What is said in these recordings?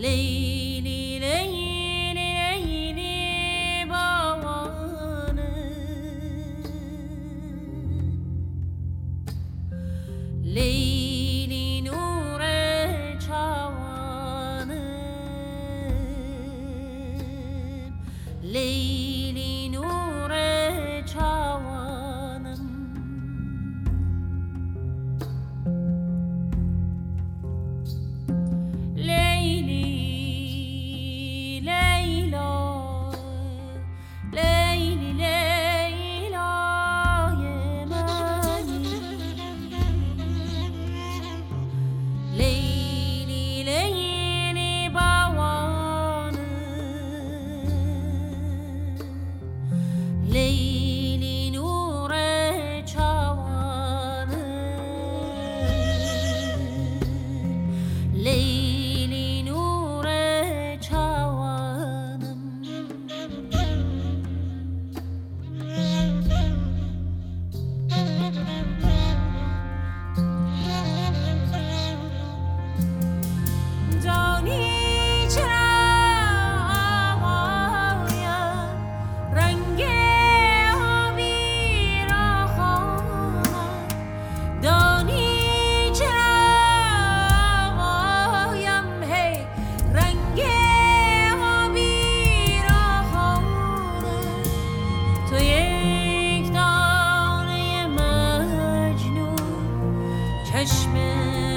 Lady. freshman.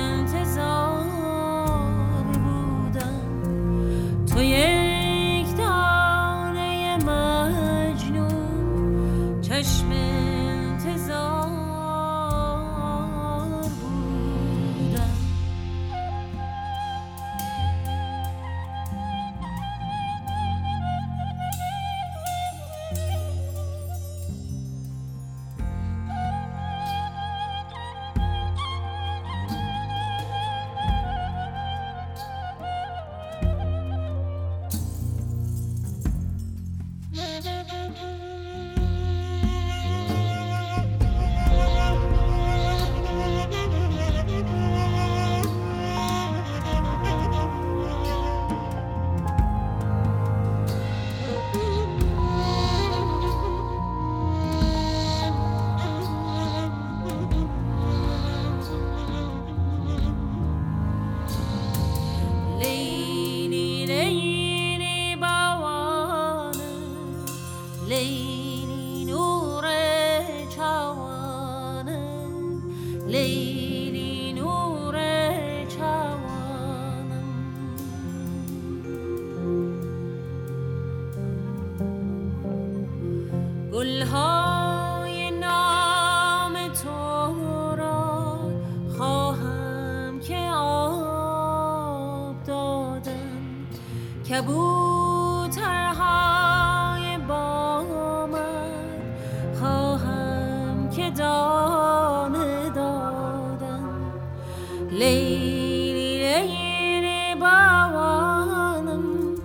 Lady, lady, bağlanım.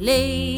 Lady.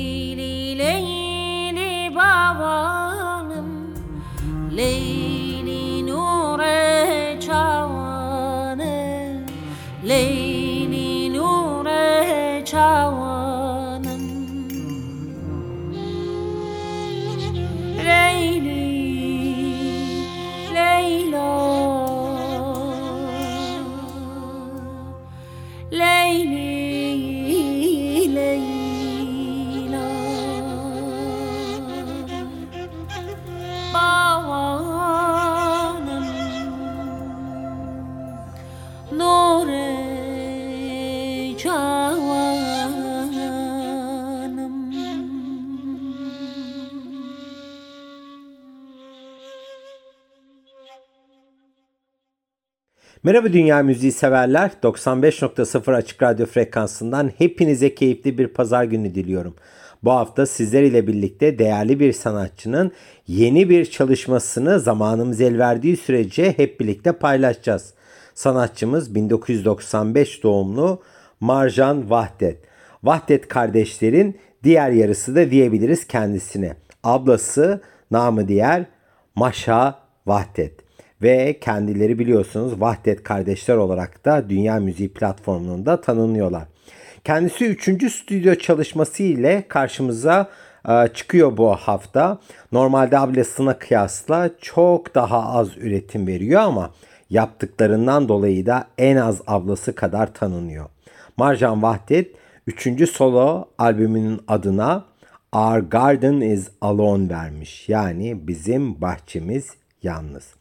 Merhaba dünya müziği severler. 95.0 Açık Radyo frekansından hepinize keyifli bir pazar günü diliyorum. Bu hafta sizler ile birlikte değerli bir sanatçının yeni bir çalışmasını zamanımız el verdiği sürece hep birlikte paylaşacağız. Sanatçımız 1995 doğumlu Marjan Vahdet. Vahdet kardeşlerin diğer yarısı da diyebiliriz kendisine. Ablası namı diğer Maşa Vahdet ve kendileri biliyorsunuz Vahdet kardeşler olarak da Dünya Müziği platformunda tanınıyorlar. Kendisi 3. stüdyo çalışması ile karşımıza e, çıkıyor bu hafta. Normalde ablasına kıyasla çok daha az üretim veriyor ama yaptıklarından dolayı da en az ablası kadar tanınıyor. Marjan Vahdet 3. solo albümünün adına Our Garden is Alone vermiş. Yani bizim bahçemiz yalnız.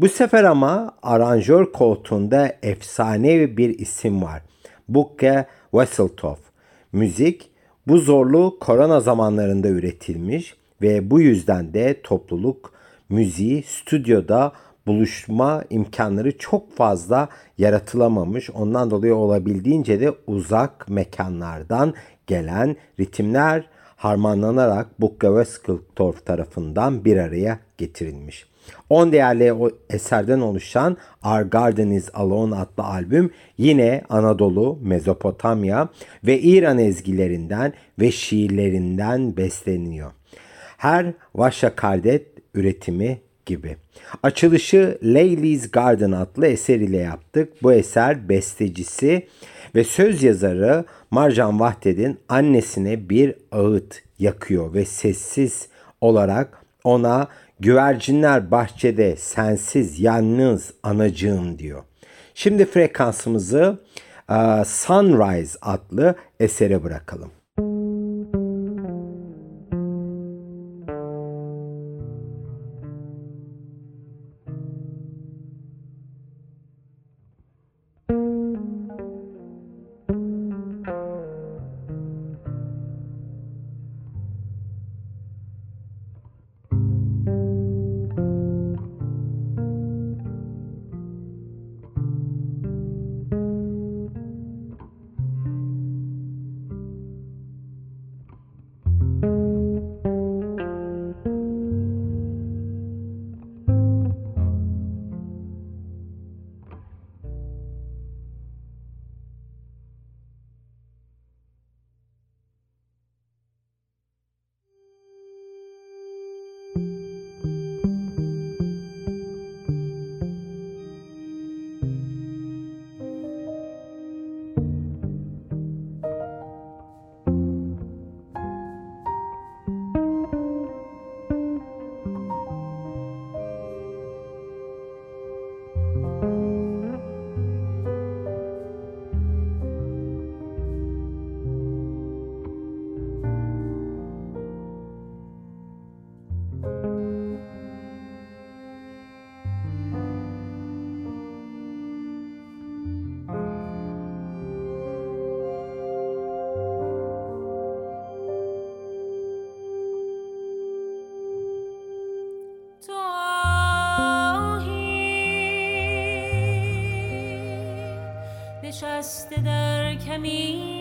Bu sefer ama aranjör koltuğunda efsane bir isim var. Bukke Wesseltoff. Müzik bu zorlu korona zamanlarında üretilmiş ve bu yüzden de topluluk müziği stüdyoda buluşma imkanları çok fazla yaratılamamış. Ondan dolayı olabildiğince de uzak mekanlardan gelen ritimler harmanlanarak Bukka ve Skulptorf tarafından bir araya getirilmiş. 10 değerli o eserden oluşan Our Garden is Alone adlı albüm yine Anadolu, Mezopotamya ve İran ezgilerinden ve şiirlerinden besleniyor. Her Vaşa Kardet üretimi gibi. Açılışı Leyli's Garden adlı eser ile yaptık. Bu eser bestecisi ve söz yazarı Marjan Vahdet'in annesine bir ağıt yakıyor ve sessiz olarak ona güvercinler bahçede sensiz yalnız anacığım diyor. Şimdi frekansımızı Sunrise adlı esere bırakalım. در کمی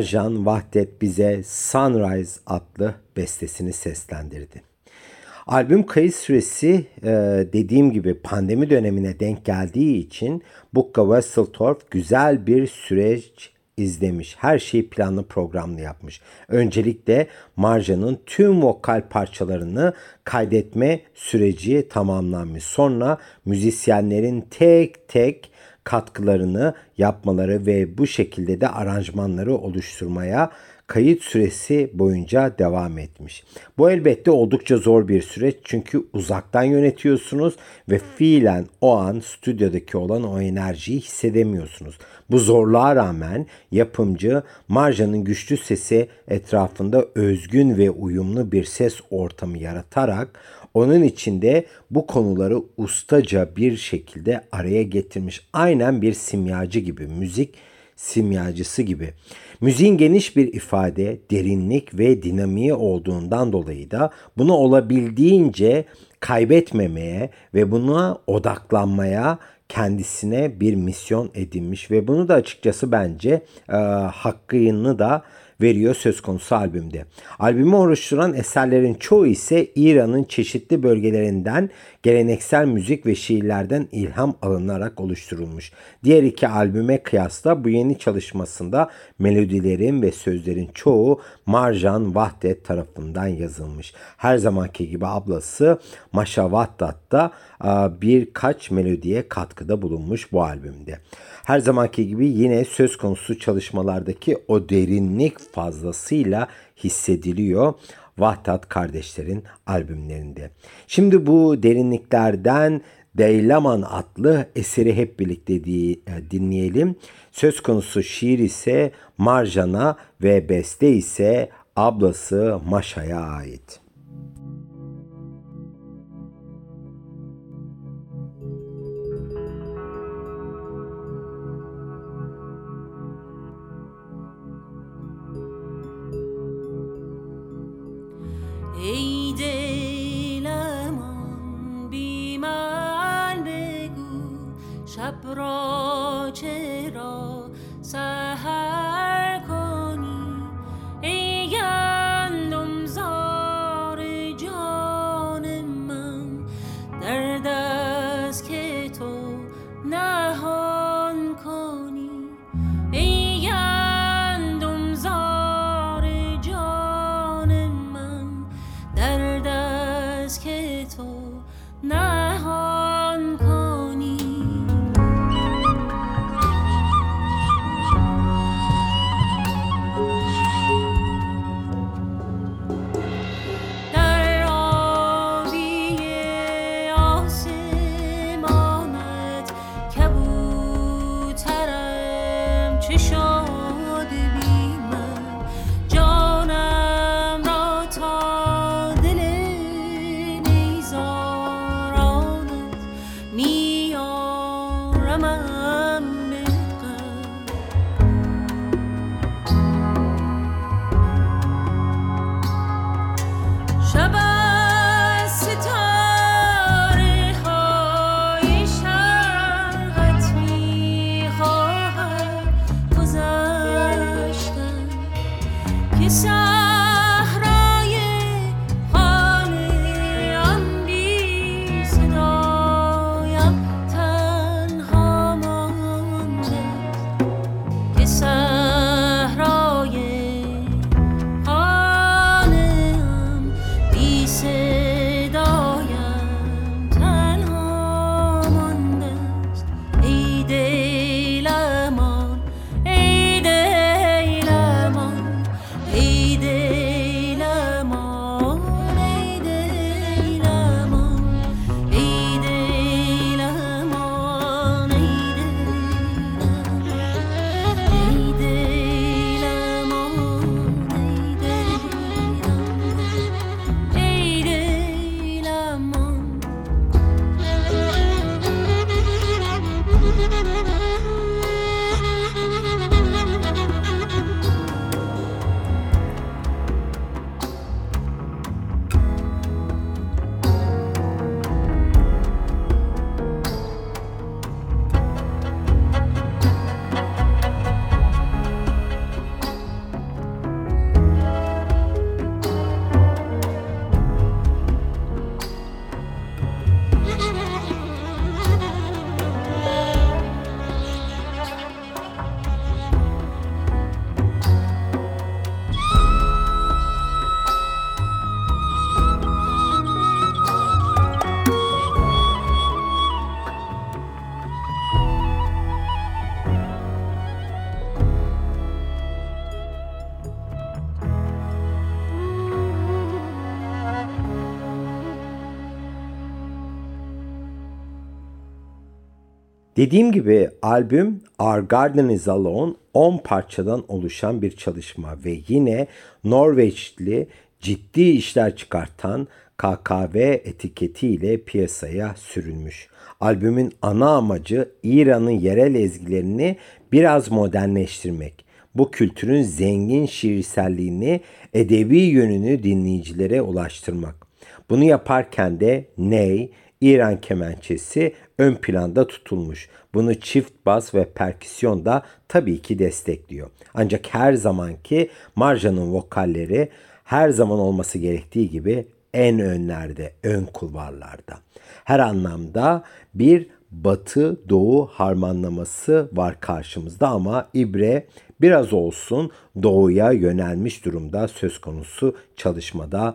Marjan Vahdet bize Sunrise adlı bestesini seslendirdi. Albüm kayıt süresi e, dediğim gibi pandemi dönemine denk geldiği için Bukka Wesseltorf güzel bir süreç izlemiş. Her şeyi planlı programlı yapmış. Öncelikle Marja'nın tüm vokal parçalarını kaydetme süreci tamamlanmış. Sonra müzisyenlerin tek tek katkılarını yapmaları ve bu şekilde de aranjmanları oluşturmaya kayıt süresi boyunca devam etmiş. Bu elbette oldukça zor bir süreç çünkü uzaktan yönetiyorsunuz ve fiilen o an stüdyodaki olan o enerjiyi hissedemiyorsunuz. Bu zorluğa rağmen yapımcı Marja'nın güçlü sesi etrafında özgün ve uyumlu bir ses ortamı yaratarak onun içinde bu konuları ustaca bir şekilde araya getirmiş. Aynen bir simyacı gibi, müzik simyacısı gibi. Müziğin geniş bir ifade, derinlik ve dinamiği olduğundan dolayı da bunu olabildiğince kaybetmemeye ve buna odaklanmaya kendisine bir misyon edinmiş ve bunu da açıkçası bence e, hakkını da veriyor söz konusu albümde. Albümü oluşturan eserlerin çoğu ise İran'ın çeşitli bölgelerinden geleneksel müzik ve şiirlerden ilham alınarak oluşturulmuş. Diğer iki albüme kıyasla bu yeni çalışmasında melodilerin ve sözlerin çoğu Marjan Vahdet tarafından yazılmış. Her zamanki gibi ablası Maşa Vahdat da birkaç melodiye katkıda bulunmuş bu albümde. Her zamanki gibi yine söz konusu çalışmalardaki o derinlik fazlasıyla hissediliyor. Vahdat kardeşlerin albümlerinde. Şimdi bu derinliklerden Deylaman adlı eseri hep birlikte e, dinleyelim. Söz konusu şiir ise Marjan'a ve beste ise ablası Maşa'ya ait. Dediğim gibi albüm Our Garden Is Alone 10 parçadan oluşan bir çalışma ve yine Norveçli ciddi işler çıkartan KKV etiketiyle piyasaya sürülmüş. Albümün ana amacı İran'ın yerel ezgilerini biraz modernleştirmek. Bu kültürün zengin şiirselliğini, edebi yönünü dinleyicilere ulaştırmak. Bunu yaparken de Ney, İran kemençesi ön planda tutulmuş. Bunu çift bas ve perküsyon da tabii ki destekliyor. Ancak her zamanki Marja'nın vokalleri her zaman olması gerektiği gibi en önlerde, ön kulvarlarda. Her anlamda bir batı doğu harmanlaması var karşımızda ama İbre biraz olsun doğuya yönelmiş durumda söz konusu çalışmada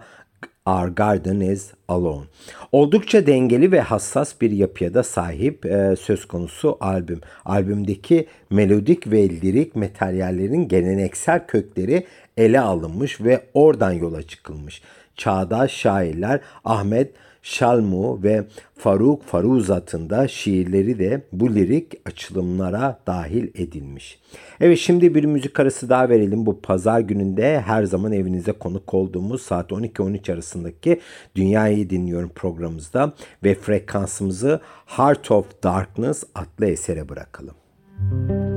Our Garden is Alone. Oldukça dengeli ve hassas bir yapıya da sahip e, söz konusu albüm. Albümdeki melodik ve lirik materyallerin geleneksel kökleri ele alınmış ve oradan yola çıkılmış. Çağdaş şairler Ahmet Şalmu ve Faruk Faruzat'ın da şiirleri de bu lirik açılımlara dahil edilmiş. Evet şimdi bir müzik arası daha verelim. Bu pazar gününde her zaman evinize konuk olduğumuz saat 12-13 arasındaki Dünyayı Dinliyorum programımızda ve frekansımızı Heart of Darkness adlı esere bırakalım. Müzik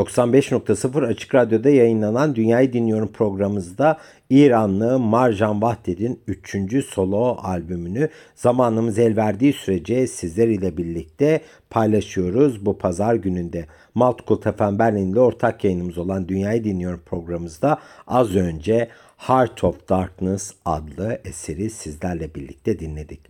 95.0 Açık Radyo'da yayınlanan Dünyayı Dinliyorum programımızda İranlı Marjan Vahdet'in 3. solo albümünü zamanımız el verdiği sürece sizler ile birlikte paylaşıyoruz bu pazar gününde. Malt Kultefen Berlin ile ortak yayınımız olan Dünyayı Dinliyorum programımızda az önce Heart of Darkness adlı eseri sizlerle birlikte dinledik.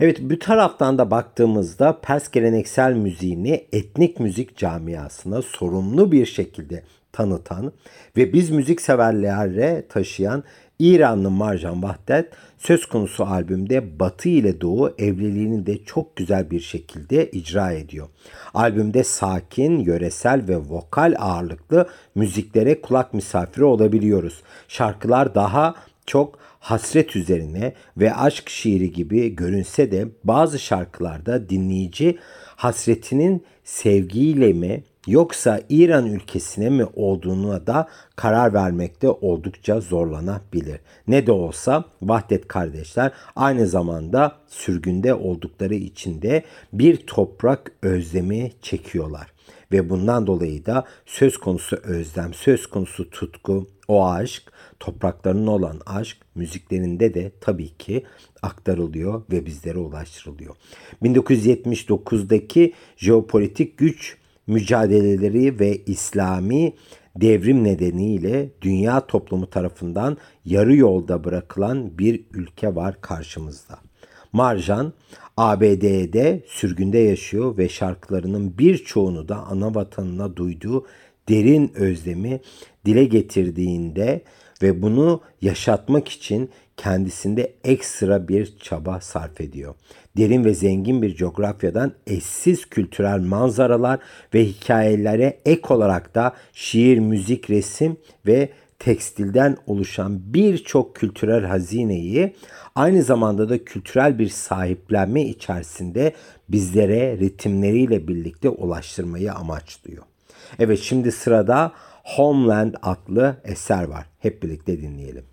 Evet bu taraftan da baktığımızda Pers geleneksel müziğini etnik müzik camiasına sorumlu bir şekilde tanıtan ve biz müzik severlere taşıyan İranlı Marjan Vahdet söz konusu albümde Batı ile Doğu evliliğini de çok güzel bir şekilde icra ediyor. Albümde sakin, yöresel ve vokal ağırlıklı müziklere kulak misafiri olabiliyoruz. Şarkılar daha çok hasret üzerine ve aşk şiiri gibi görünse de bazı şarkılarda dinleyici hasretinin sevgiyle mi yoksa İran ülkesine mi olduğuna da karar vermekte oldukça zorlanabilir. Ne de olsa Vahdet kardeşler aynı zamanda sürgünde oldukları için de bir toprak özlemi çekiyorlar. Ve bundan dolayı da söz konusu özlem, söz konusu tutku, o aşk, topraklarının olan aşk müziklerinde de tabii ki aktarılıyor ve bizlere ulaştırılıyor. 1979'daki jeopolitik güç mücadeleleri ve İslami devrim nedeniyle dünya toplumu tarafından yarı yolda bırakılan bir ülke var karşımızda. Marjan ABD'de sürgünde yaşıyor ve şarkılarının birçoğunu da ana vatanına duyduğu derin özlemi dile getirdiğinde ve bunu yaşatmak için kendisinde ekstra bir çaba sarf ediyor. Derin ve zengin bir coğrafyadan eşsiz kültürel manzaralar ve hikayelere ek olarak da şiir, müzik, resim ve tekstilden oluşan birçok kültürel hazineyi aynı zamanda da kültürel bir sahiplenme içerisinde bizlere ritimleriyle birlikte ulaştırmayı amaçlıyor. Evet şimdi sırada Homeland adlı eser var. Hep birlikte dinleyelim.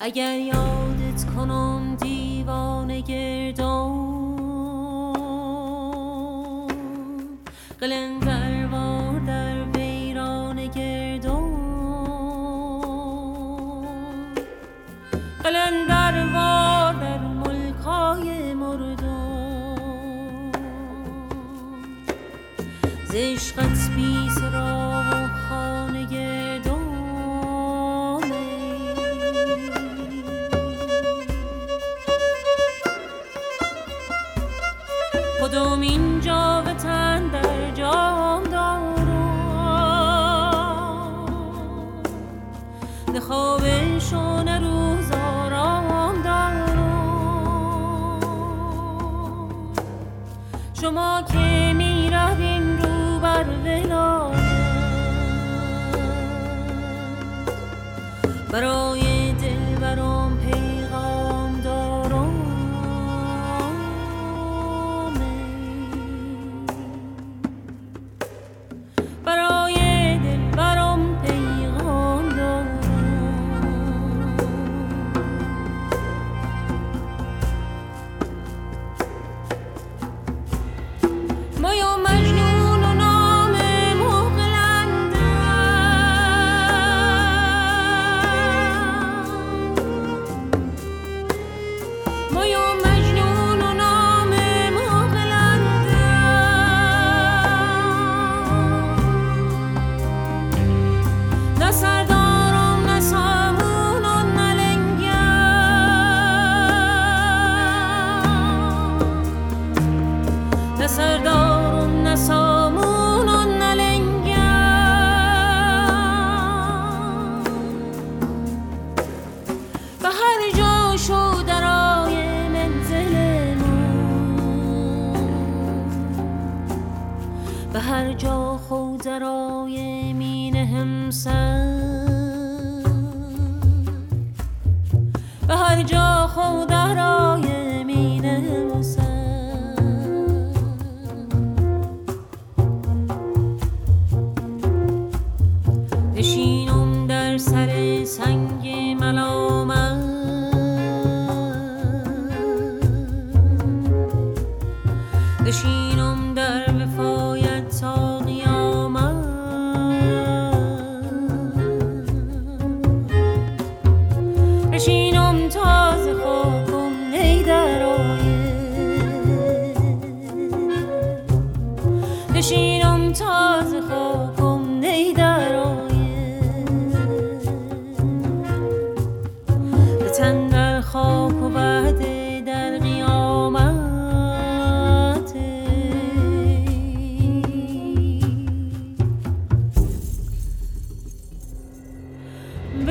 اگر یادت کنم دیوان گردان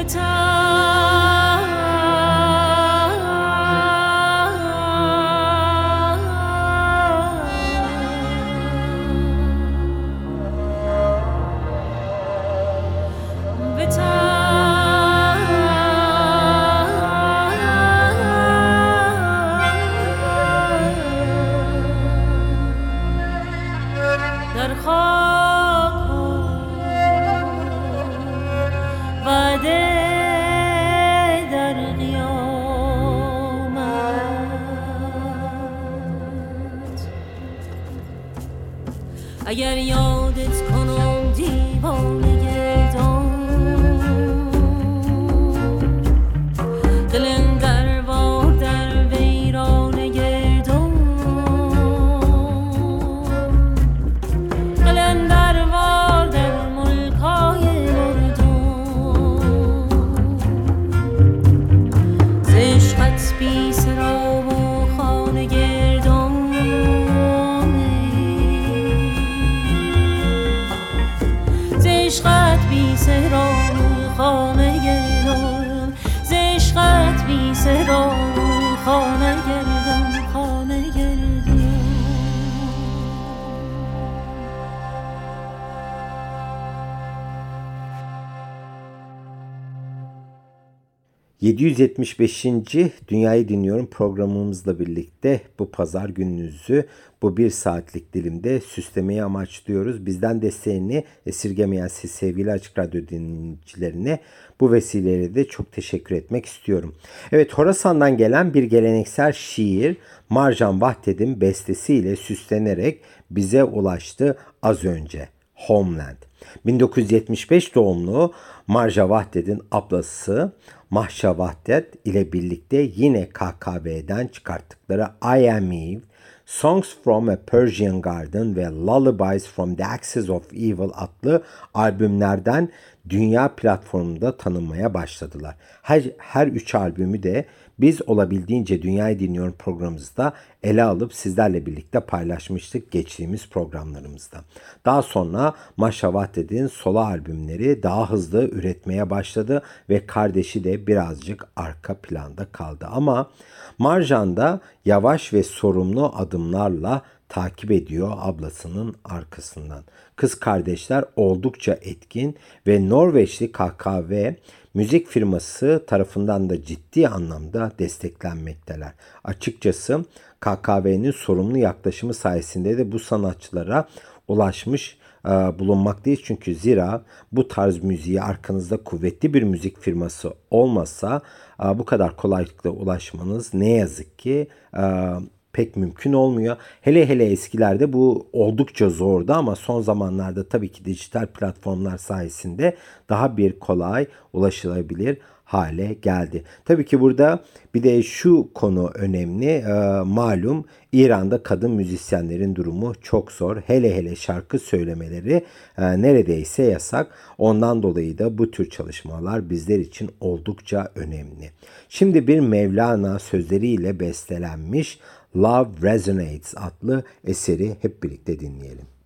time. 775. Dünyayı Dinliyorum programımızla birlikte bu pazar gününüzü bu bir saatlik dilimde süslemeyi amaçlıyoruz. Bizden desteğini esirgemeyen siz sevgili Açık Radyo dinleyicilerine bu vesileyle de çok teşekkür etmek istiyorum. Evet Horasan'dan gelen bir geleneksel şiir Marjan Vahdet'in bestesiyle süslenerek bize ulaştı az önce. Homeland. 1975 doğumlu Marja Vahdet'in ablası Mahşa Vahdet ile birlikte yine KKV'den çıkarttıkları I Am Eve, Songs from a Persian Garden ve Lullabies from the Axis of Evil adlı albümlerden dünya platformunda tanınmaya başladılar. Her, her üç albümü de biz olabildiğince Dünyayı Dinliyorum programımızda ele alıp sizlerle birlikte paylaşmıştık geçtiğimiz programlarımızda. Daha sonra Maşa Vahdet'in solo albümleri daha hızlı üretmeye başladı ve kardeşi de birazcık arka planda kaldı. Ama Marjan da yavaş ve sorumlu adımlarla takip ediyor ablasının arkasından. Kız kardeşler oldukça etkin ve Norveçli KKV müzik firması tarafından da ciddi anlamda desteklenmekteler. Açıkçası KKV'nin sorumlu yaklaşımı sayesinde de bu sanatçılara ulaşmış e, bulunmaktayız. Çünkü zira bu tarz müziği arkanızda kuvvetli bir müzik firması olmasa e, bu kadar kolaylıkla ulaşmanız ne yazık ki e, pek mümkün olmuyor. Hele hele eskilerde bu oldukça zordu ama son zamanlarda tabii ki dijital platformlar sayesinde daha bir kolay ulaşılabilir hale geldi. Tabii ki burada bir de şu konu önemli. Ee, malum İran'da kadın müzisyenlerin durumu çok zor. Hele hele şarkı söylemeleri e, neredeyse yasak. Ondan dolayı da bu tür çalışmalar bizler için oldukça önemli. Şimdi bir Mevlana sözleriyle bestelenmiş Love Resonates adlı eseri hep birlikte dinleyelim.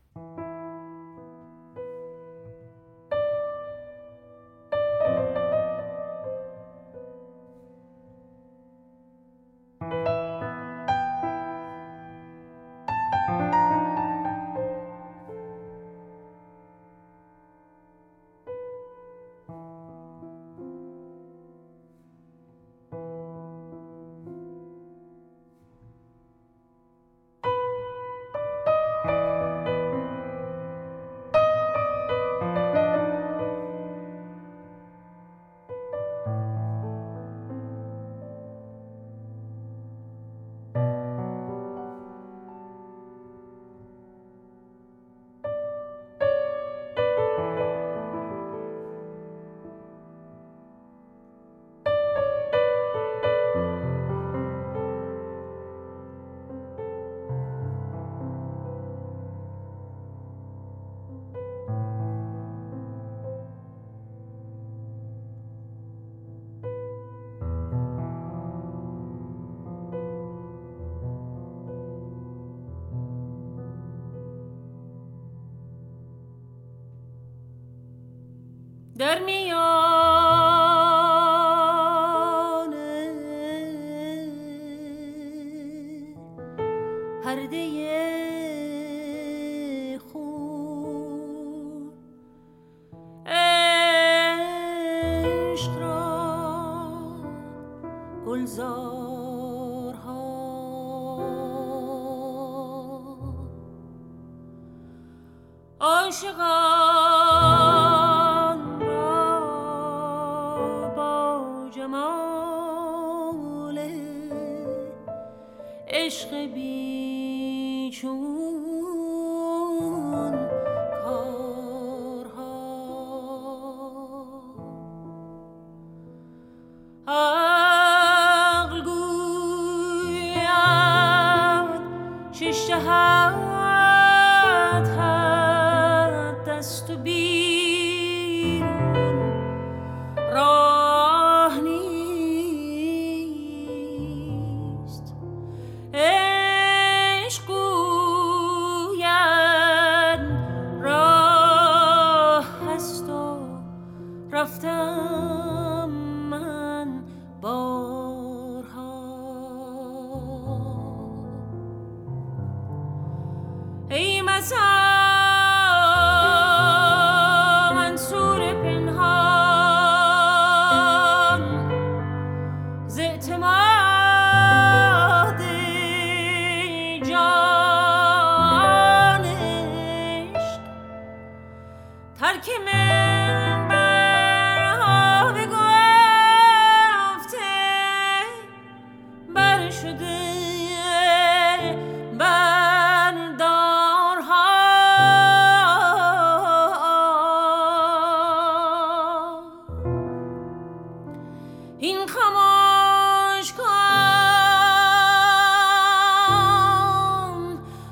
گلزارها. عاشقان را با جمال عشق بی این خاموش کن.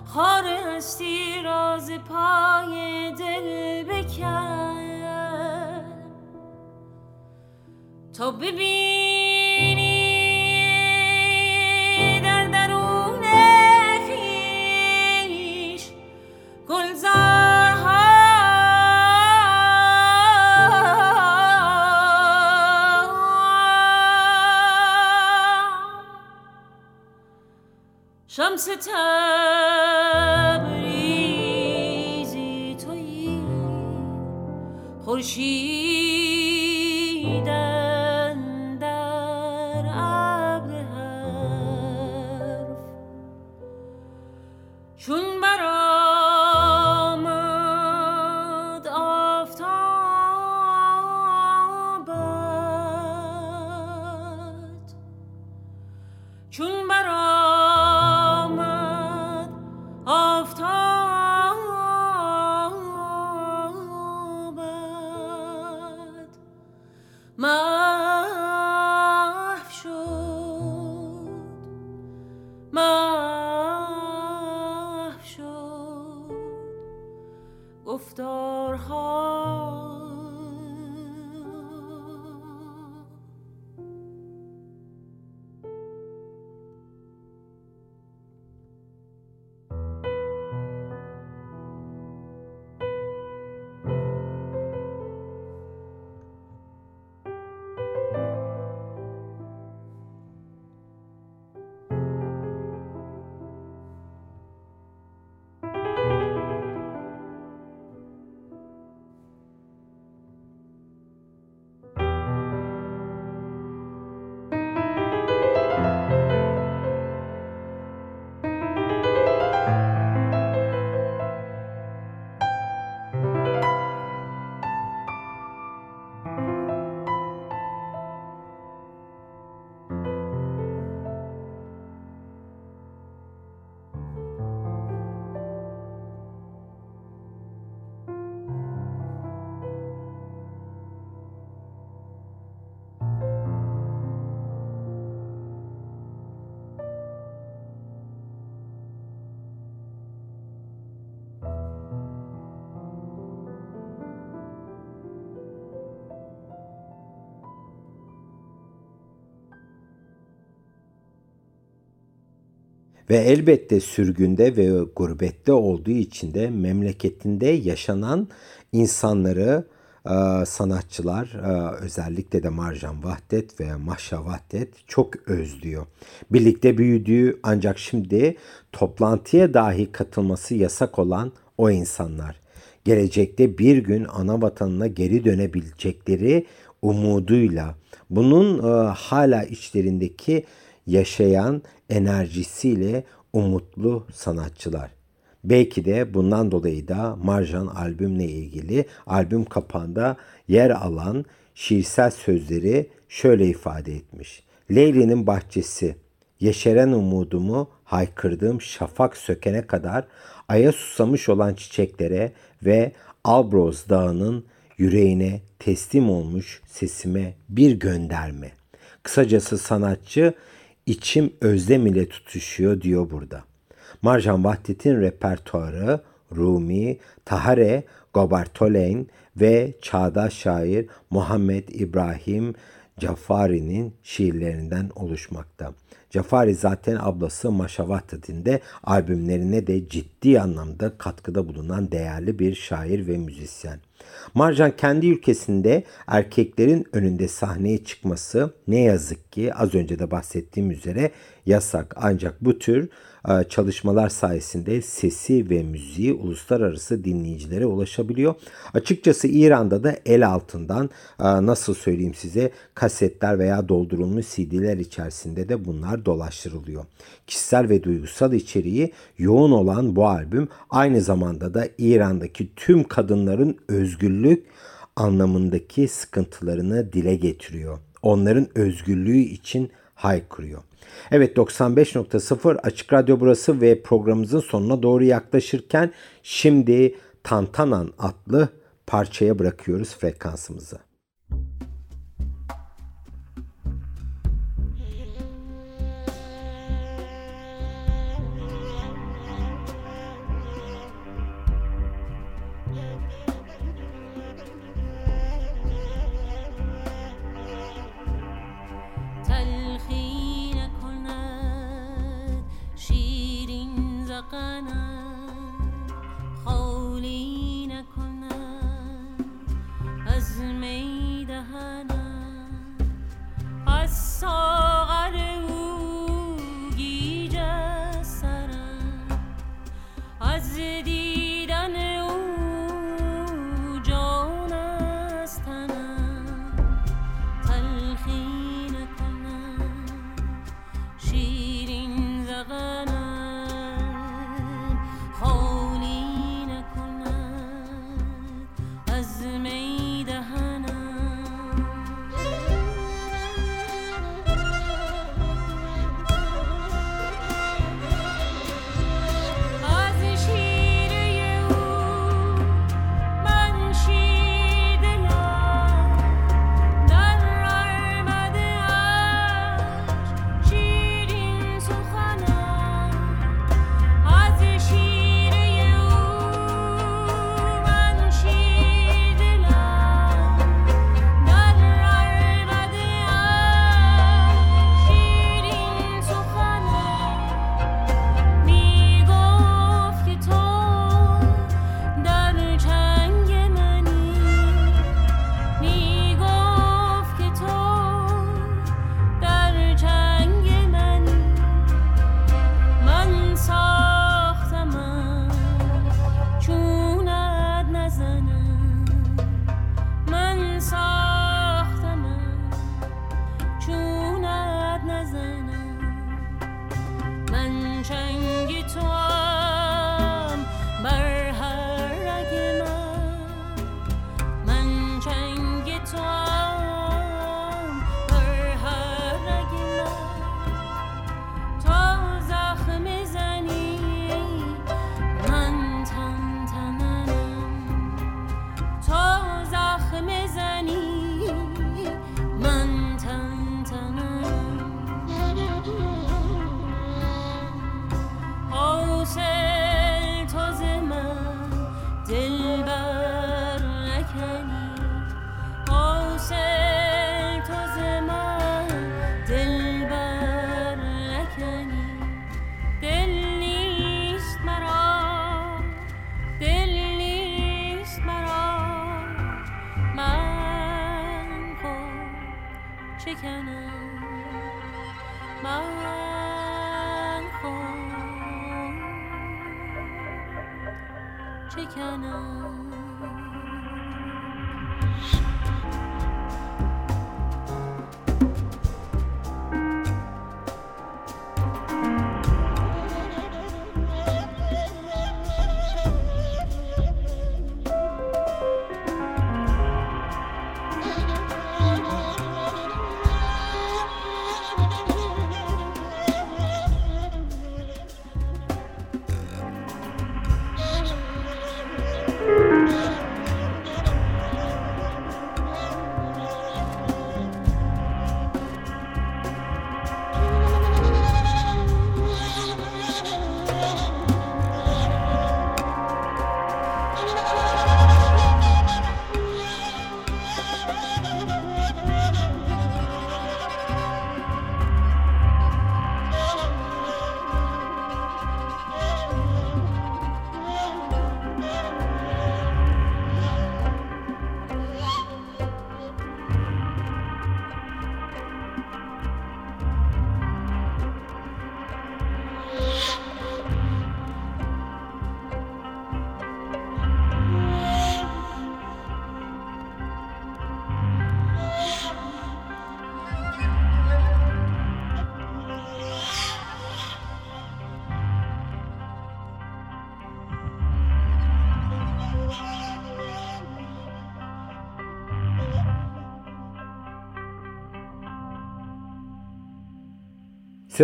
خار هستی راز پای دل بکن. تا ببین شمس تبریزی توی خورشید Ve elbette sürgünde ve gurbette olduğu için de memleketinde yaşanan insanları e, sanatçılar e, özellikle de Marjan Vahdet ve Mahşa Vahdet çok özlüyor. Birlikte büyüdüğü ancak şimdi toplantıya dahi katılması yasak olan o insanlar. Gelecekte bir gün ana vatanına geri dönebilecekleri umuduyla bunun e, hala içlerindeki yaşayan enerjisiyle umutlu sanatçılar. Belki de bundan dolayı da Marjan albümle ilgili albüm kapağında yer alan şiirsel sözleri şöyle ifade etmiş. Leyli'nin bahçesi, yeşeren umudumu haykırdığım şafak sökene kadar aya susamış olan çiçeklere ve Albroz Dağı'nın yüreğine teslim olmuş sesime bir gönderme. Kısacası sanatçı içim özlem ile tutuşuyor diyor burada. Marjan Vahdet'in repertuarı Rumi, Tahare, Gobartoleyn ve çağdaş şair Muhammed İbrahim Cafari'nin şiirlerinden oluşmakta. Cafari zaten ablası Maşavahdet'in de albümlerine de ciddi anlamda katkıda bulunan değerli bir şair ve müzisyen. Marjan kendi ülkesinde erkeklerin önünde sahneye çıkması ne yazık ki az önce de bahsettiğim üzere yasak. Ancak bu tür çalışmalar sayesinde sesi ve müziği uluslararası dinleyicilere ulaşabiliyor. Açıkçası İran'da da el altından e, nasıl söyleyeyim size kasetler veya doldurulmuş CD'ler içerisinde de bunlar dolaştırılıyor. Kişisel ve duygusal içeriği yoğun olan bu albüm aynı zamanda da İran'daki tüm kadınların özgürlük anlamındaki sıkıntılarını dile getiriyor. Onların özgürlüğü için haykırıyor. Evet 95.0 Açık Radyo burası ve programımızın sonuna doğru yaklaşırken şimdi Tantanan adlı parçaya bırakıyoruz frekansımızı.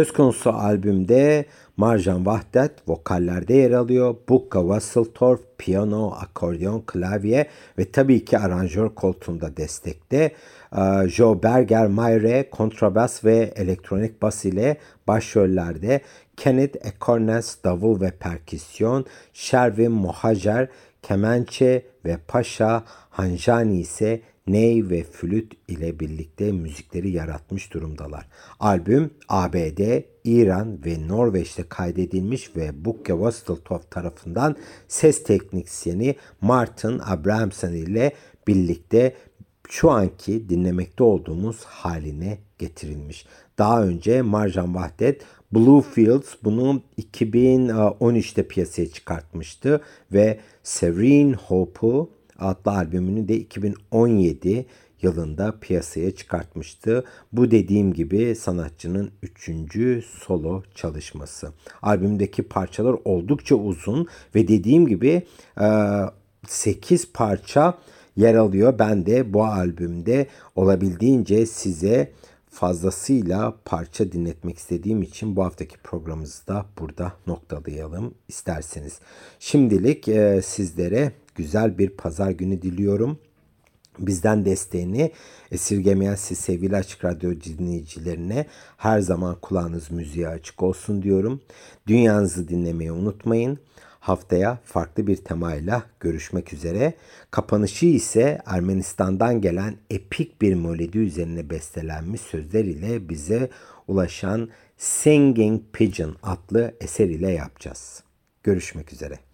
Konusu albümde Marjan Vahdet vokallerde yer alıyor. Bukka Wasseltorf piyano, akordeon, klavye ve tabii ki aranjör koltuğunda destekte. Ee, Joe Berger Mayre kontrabas ve elektronik bas ile başrollerde. Kenneth Ekornes davul ve perküsyon, Shervin Mohajer kemençe ve Paşa Hanjani ise ney ve flüt ile birlikte müzikleri yaratmış durumdalar. Albüm ABD, İran ve Norveç'te kaydedilmiş ve Bukke Wasteltoft tarafından ses teknisyeni Martin Abrahamson ile birlikte şu anki dinlemekte olduğumuz haline getirilmiş. Daha önce Marjan Vahdet Bluefields bunu 2013'te piyasaya çıkartmıştı ve Serene Hope'u adlı albümünü de 2017 yılında piyasaya çıkartmıştı. Bu dediğim gibi sanatçının üçüncü solo çalışması. Albümdeki parçalar oldukça uzun ve dediğim gibi 8 parça yer alıyor. Ben de bu albümde olabildiğince size fazlasıyla parça dinletmek istediğim için bu haftaki programımızı da burada noktalayalım isterseniz. Şimdilik e, sizlere güzel bir pazar günü diliyorum. Bizden desteğini esirgemeyen siz sevgili Açık Radyo dinleyicilerine her zaman kulağınız müziğe açık olsun diyorum. Dünyanızı dinlemeyi unutmayın. Haftaya farklı bir temayla görüşmek üzere. Kapanışı ise Ermenistan'dan gelen epik bir melodi üzerine bestelenmiş sözler ile bize ulaşan Singing Pigeon adlı eser ile yapacağız. Görüşmek üzere.